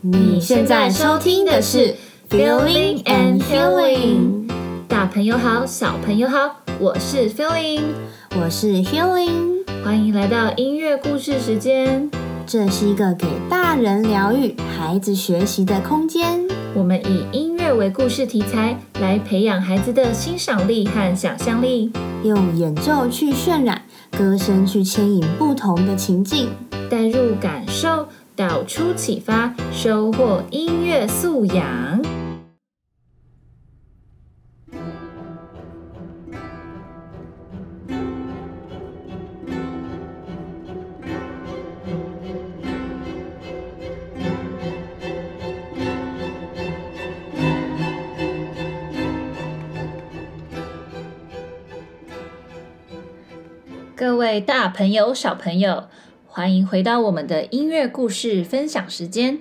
你现在收听的是 Feeling and Healing。大朋友好，小朋友好，我是 Feeling，我是 Healing，欢迎来到音乐故事时间。这是一个给大人疗愈、孩子学习的空间。我们以音乐为故事题材，来培养孩子的欣赏力和想象力，用演奏去渲染，歌声去牵引不同的情境，带入感受。导出启发，收获音乐素养。各位大朋友、小朋友。欢迎回到我们的音乐故事分享时间。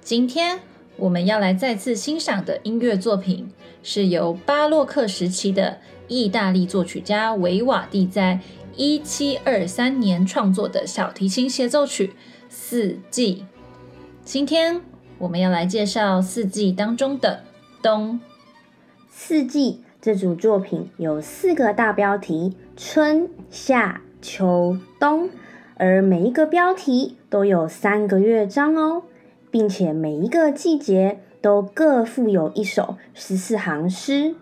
今天我们要来再次欣赏的音乐作品，是由巴洛克时期的意大利作曲家维瓦蒂在一七二三年创作的小提琴协奏曲《四季》。今天我们要来介绍《四季》当中的“冬”。《四季》这组作品有四个大标题：春、夏、秋、冬。而每一个标题都有三个乐章哦，并且每一个季节都各附有一首十四行诗。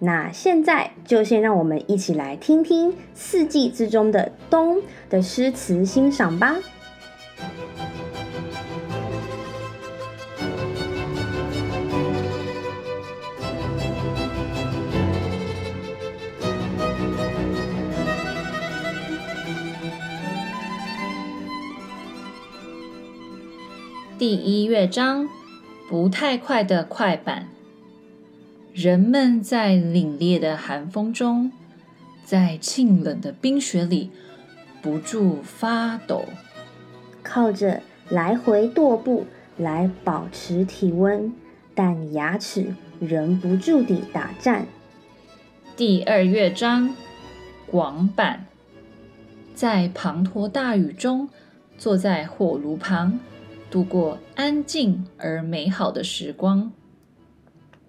那现在就先让我们一起来听听四季之中的冬的诗词欣赏吧。第一乐章，不太快的快板。人们在凛冽的寒风中，在沁冷的冰雪里，不住发抖，靠着来回踱步来保持体温，但牙齿仍不住地打颤。第二乐章，广板。在滂沱大雨中，坐在火炉旁。度过安静而美好的时光。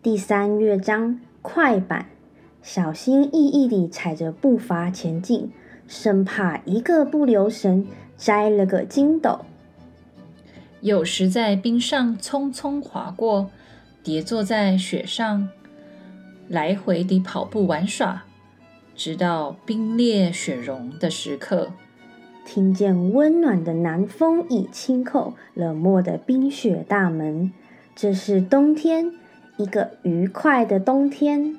第三乐章，快板，小心翼翼地踩着步伐前进，生怕一个不留神摘了个筋斗。有时在冰上匆匆划过，跌坐在雪上，来回地跑步玩耍，直到冰裂雪融的时刻。听见温暖的南风已轻叩冷漠的冰雪大门，这是冬天，一个愉快的冬天。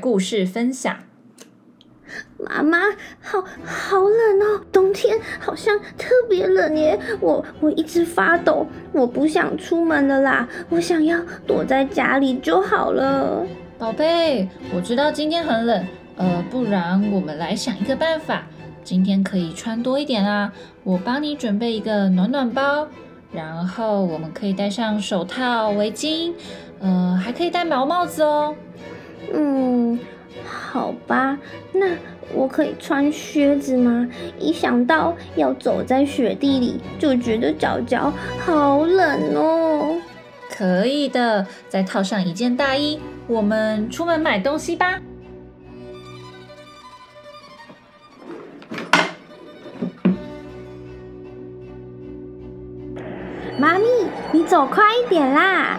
故事分享。妈妈，好好冷哦，冬天好像特别冷耶。我我一直发抖，我不想出门了啦，我想要躲在家里就好了。宝贝，我知道今天很冷，呃，不然我们来想一个办法，今天可以穿多一点啊。我帮你准备一个暖暖包，然后我们可以戴上手套、围巾，呃，还可以戴毛帽子哦。嗯，好吧，那我可以穿靴子吗？一想到要走在雪地里，就觉得脚脚好冷哦。可以的，再套上一件大衣，我们出门买东西吧。妈咪，你走快一点啦！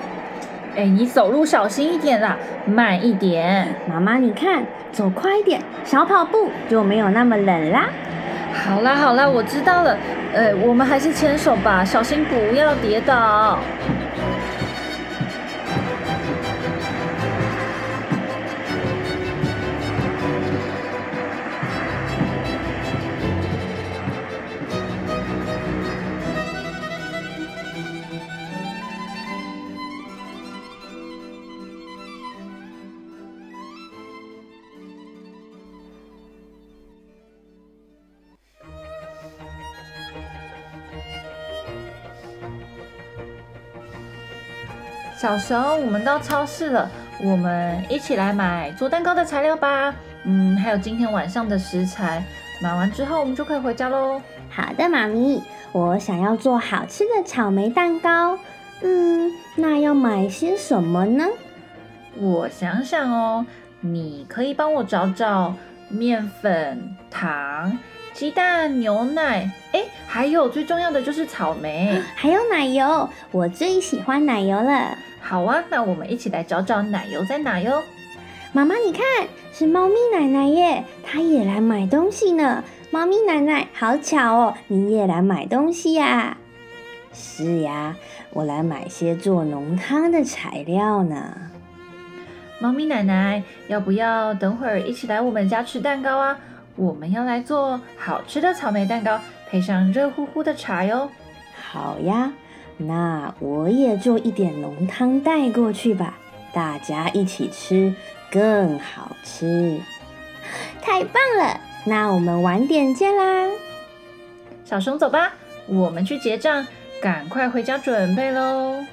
哎，你走路小心一点啦，慢一点。妈妈，你看，走快一点，小跑步就没有那么冷啦。好啦好啦，我知道了。呃，我们还是牵手吧，小心不要跌倒。小熊，我们到超市了，我们一起来买做蛋糕的材料吧。嗯，还有今天晚上的食材，买完之后我们就可以回家喽。好的，妈咪，我想要做好吃的草莓蛋糕。嗯，那要买些什么呢？我想想哦，你可以帮我找找面粉、糖、鸡蛋、牛奶，诶，还有最重要的就是草莓，还有奶油，我最喜欢奶油了。好啊，那我们一起来找找奶油在哪哟。妈妈，你看，是猫咪奶奶耶，她也来买东西呢。猫咪奶奶，好巧哦，你也来买东西呀？是呀，我来买些做浓汤的材料呢。猫咪奶奶，要不要等会儿一起来我们家吃蛋糕啊？我们要来做好吃的草莓蛋糕，配上热乎乎的茶哟。好呀。那我也做一点浓汤带过去吧，大家一起吃更好吃。太棒了！那我们晚点见啦。小熊，走吧，我们去结账，赶快回家准备喽。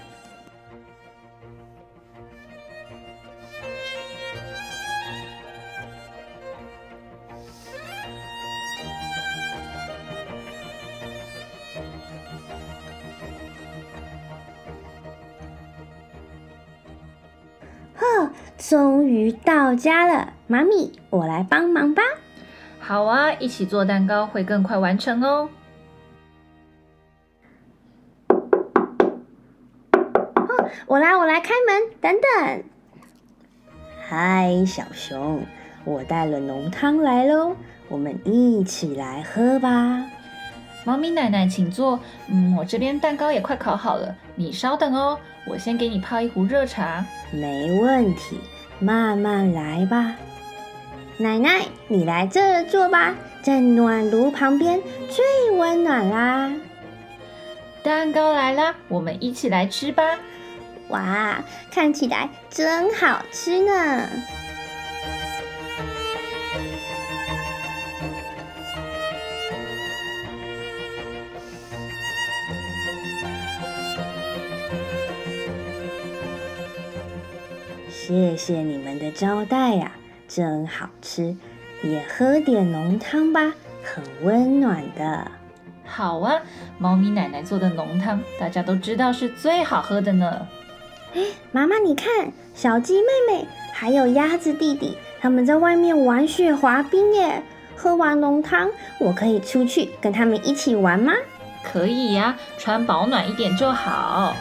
到家了，妈咪，我来帮忙吧。好啊，一起做蛋糕会更快完成哦。哦，我来，我来开门，等等。嗨，小熊，我带了浓汤来喽，我们一起来喝吧。猫咪奶奶，请坐。嗯，我这边蛋糕也快烤好了，你稍等哦，我先给你泡一壶热茶。没问题。慢慢来吧，奶奶，你来这儿坐吧，在暖炉旁边最温暖啦。蛋糕来啦，我们一起来吃吧。哇，看起来真好吃呢。谢谢你们的招待呀，真好吃，也喝点浓汤吧，很温暖的。好啊，猫咪奶奶做的浓汤，大家都知道是最好喝的呢。哎，妈妈你看，小鸡妹妹还有鸭子弟弟，他们在外面玩雪滑冰耶。喝完浓汤，我可以出去跟他们一起玩吗？可以呀，穿保暖一点就好。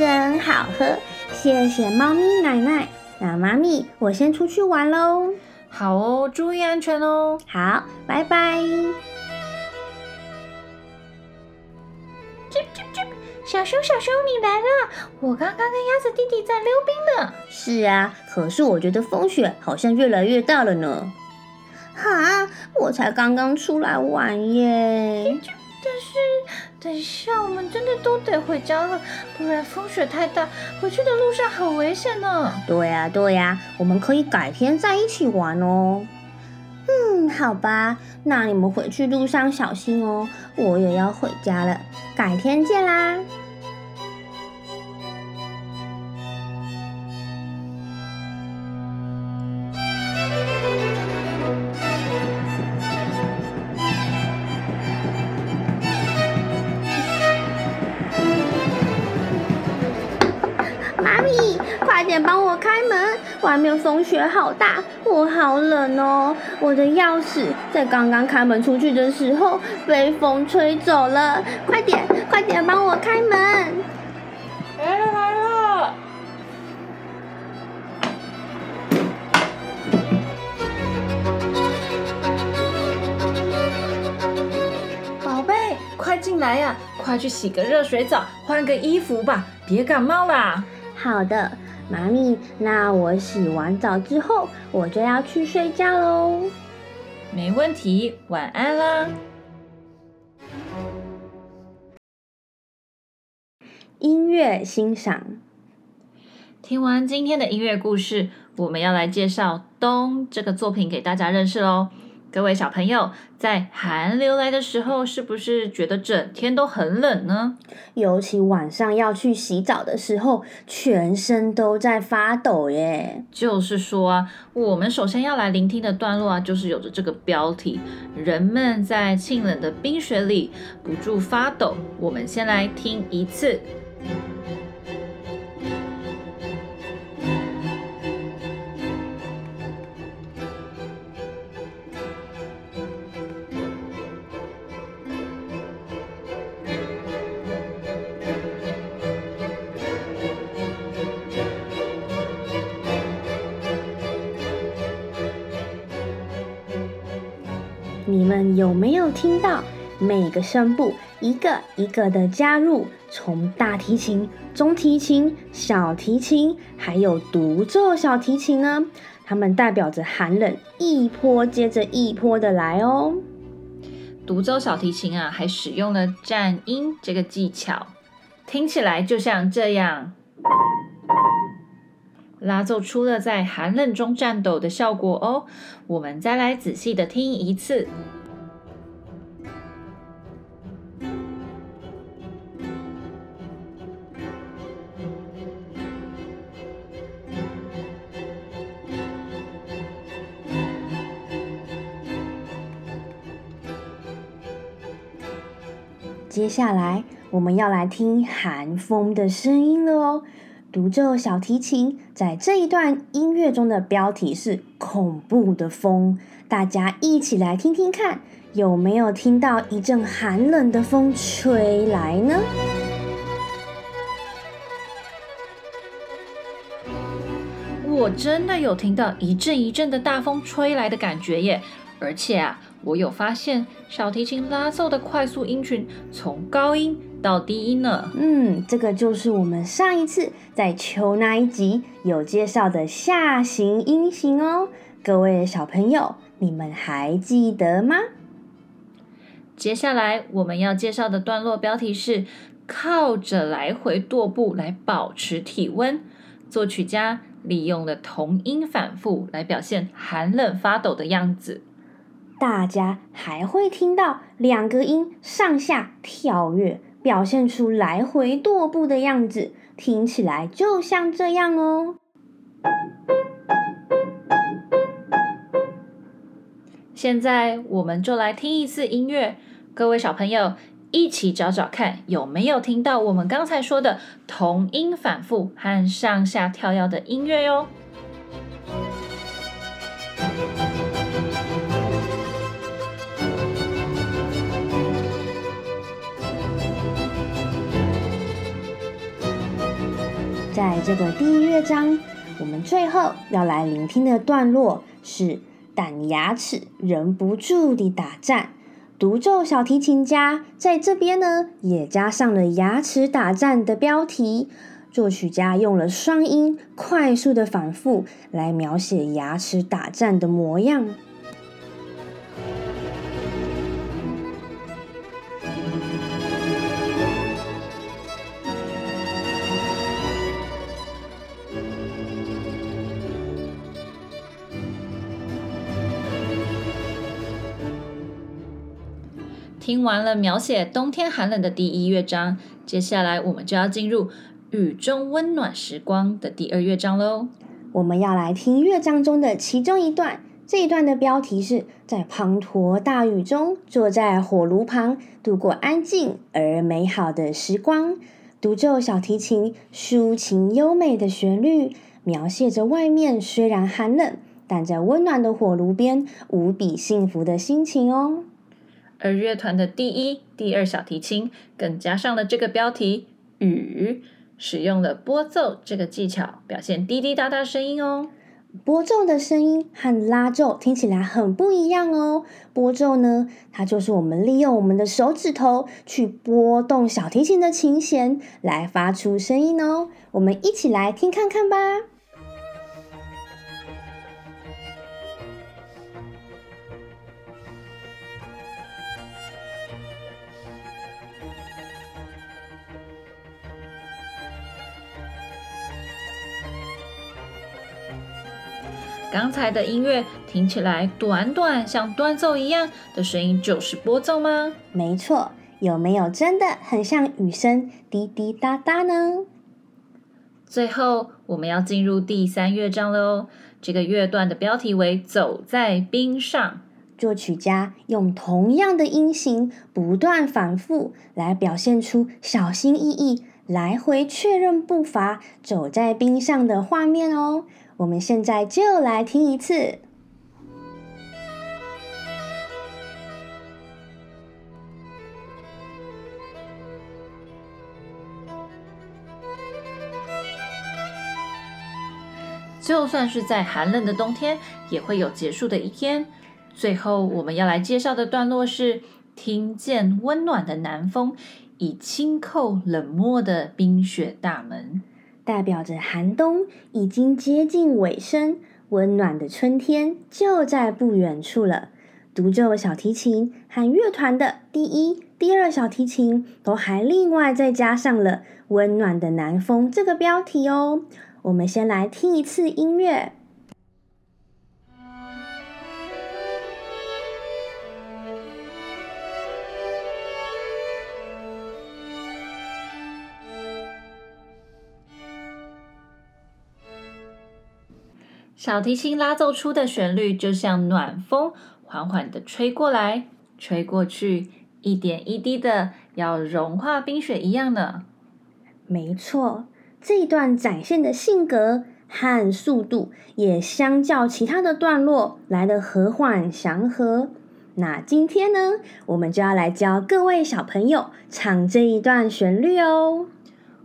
真好喝，谢谢猫咪奶奶。那妈咪，我先出去玩喽。好哦，注意安全哦。好，拜拜。小熊，小熊，你来了！我刚刚跟鸭子弟弟在溜冰呢。是啊，可是我觉得风雪好像越来越大了呢。哈，我才刚刚出来玩耶。但是，等一下，我们真的都得回家了，不然风雪太大，回去的路上很危险呢。对呀，对呀，我们可以改天再一起玩哦。嗯，好吧，那你们回去路上小心哦，我也要回家了，改天见啦。风雪好大，我好冷哦！我的钥匙在刚刚开门出去的时候被风吹走了，快点，快点帮我开门！来了来了！宝贝，快进来呀！快去洗个热水澡，换个衣服吧，别感冒啦！好的。妈咪，那我洗完澡之后，我就要去睡觉喽。没问题，晚安啦。音乐欣赏。听完今天的音乐故事，我们要来介绍《冬》这个作品给大家认识喽。各位小朋友，在寒流来的时候，是不是觉得整天都很冷呢？尤其晚上要去洗澡的时候，全身都在发抖耶。就是说啊，我们首先要来聆听的段落啊，就是有着这个标题：人们在沁冷的冰雪里不住发抖。我们先来听一次。你们有没有听到每个声部一个一个的加入？从大提琴、中提琴、小提琴，还有独奏小提琴呢？它们代表着寒冷一波接着一波的来哦。独奏小提琴啊，还使用了颤音这个技巧，听起来就像这样，拉奏出了在寒冷中颤抖的效果哦。我们再来仔细的听一次。接下来我们要来听寒风的声音了哦。独奏小提琴在这一段音乐中的标题是“恐怖的风”，大家一起来听听看，有没有听到一阵寒冷的风吹来呢？我真的有听到一阵一阵的大风吹来的感觉耶，而且啊。我有发现小提琴拉奏的快速音群从高音到低音了。嗯，这个就是我们上一次在秋那一集有介绍的下行音型哦。各位小朋友，你们还记得吗？接下来我们要介绍的段落标题是靠着来回踱步来保持体温。作曲家利用了同音反复来表现寒冷发抖的样子。大家还会听到两个音上下跳跃，表现出来回踱步的样子，听起来就像这样哦。现在我们就来听一次音乐，各位小朋友一起找找看，有没有听到我们刚才说的同音反复和上下跳跃的音乐哟。在这个第一乐章，我们最后要来聆听的段落是“但牙齿忍不住地打颤”。独奏小提琴家在这边呢，也加上了“牙齿打颤”的标题。作曲家用了双音快速的反复来描写牙齿打颤的模样。听完了描写冬天寒冷的第一乐章，接下来我们就要进入雨中温暖时光的第二乐章喽。我们要来听乐章中的其中一段，这一段的标题是在滂沱大雨中，坐在火炉旁度过安静而美好的时光。独奏小提琴抒情优美的旋律，描写着外面虽然寒冷，但在温暖的火炉边无比幸福的心情哦。而乐团的第一、第二小提琴更加上了这个标题“雨”，使用了拨奏这个技巧，表现滴滴答答声音哦。拨奏的声音和拉奏听起来很不一样哦。拨奏呢，它就是我们利用我们的手指头去拨动小提琴的琴弦来发出声音哦。我们一起来听看看吧。刚才的音乐听起来短短像断奏一样的声音，就是拨奏吗？没错，有没有真的很像雨声滴滴答答呢？最后，我们要进入第三乐章了哦。这个乐段的标题为《走在冰上》，作曲家用同样的音型不断反复来表现出小心翼翼来回确认步伐，走在冰上的画面哦。我们现在就来听一次。就算是在寒冷的冬天，也会有结束的一天。最后，我们要来介绍的段落是：听见温暖的南风，已轻叩冷漠的冰雪大门。代表着寒冬已经接近尾声，温暖的春天就在不远处了。独奏小提琴和乐团的第一、第二小提琴都还另外再加上了“温暖的南风”这个标题哦。我们先来听一次音乐。小提琴拉奏出的旋律，就像暖风缓缓的吹过来、吹过去，一点一滴的要融化冰雪一样呢。没错，这一段展现的性格和速度，也相较其他的段落来的和缓祥和。那今天呢，我们就要来教各位小朋友唱这一段旋律哦。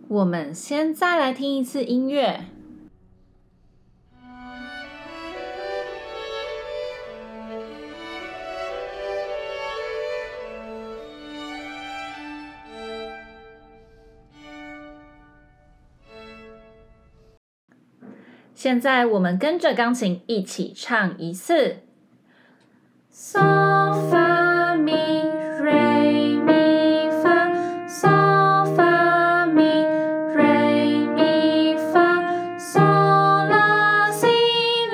我们先再来听一次音乐。现在我们跟着钢琴一起唱一次。嗦发咪瑞咪发，嗦发咪瑞咪发，嗦拉西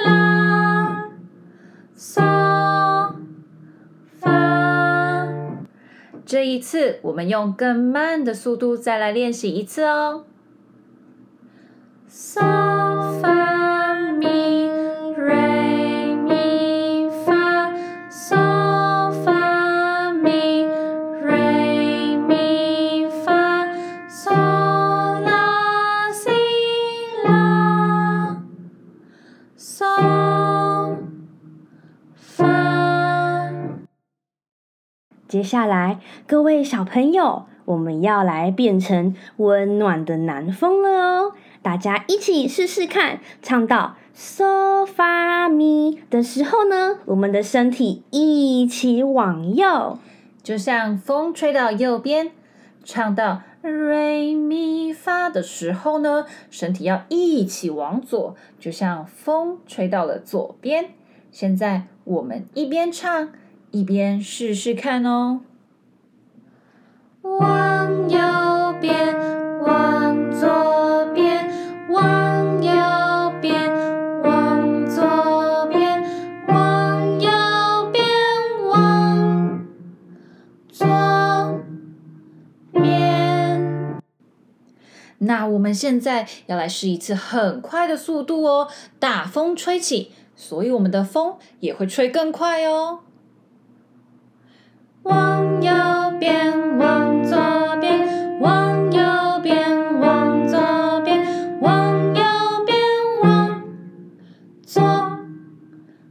拉，嗦发。这一次，我们用更慢的速度再来练习一次哦。嗦接下来，各位小朋友，我们要来变成温暖的南风了哦！大家一起试试看，唱到嗦发咪的时候呢，我们的身体一起往右，就像风吹到右边；唱到瑞咪发的时候呢，身体要一起往左，就像风吹到了左边。现在我们一边唱。一边试试看哦，往右边，往左边，往右边，往左边，往右边，往左边。那我们现在要来试一次很快的速度哦，大风吹起，所以我们的风也会吹更快哦。往右边，往左边，往右边，往左边，往右边，往左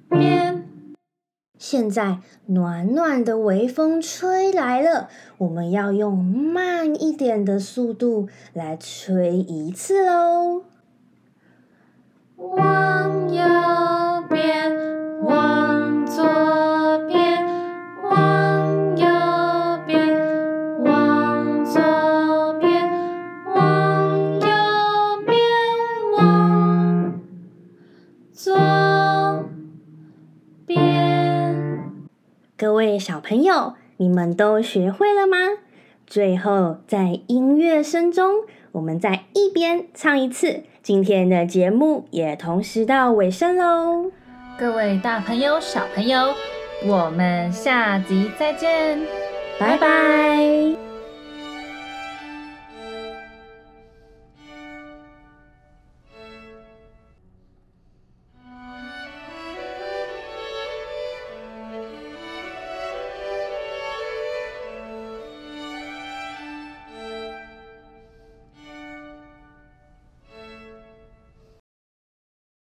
边。现在暖暖的微风吹来了，我们要用慢一点的速度来吹一次喽。往右边，往朋友，你们都学会了吗？最后，在音乐声中，我们再一边唱一次。今天的节目也同时到尾声喽。各位大朋友、小朋友，我们下集再见，拜拜。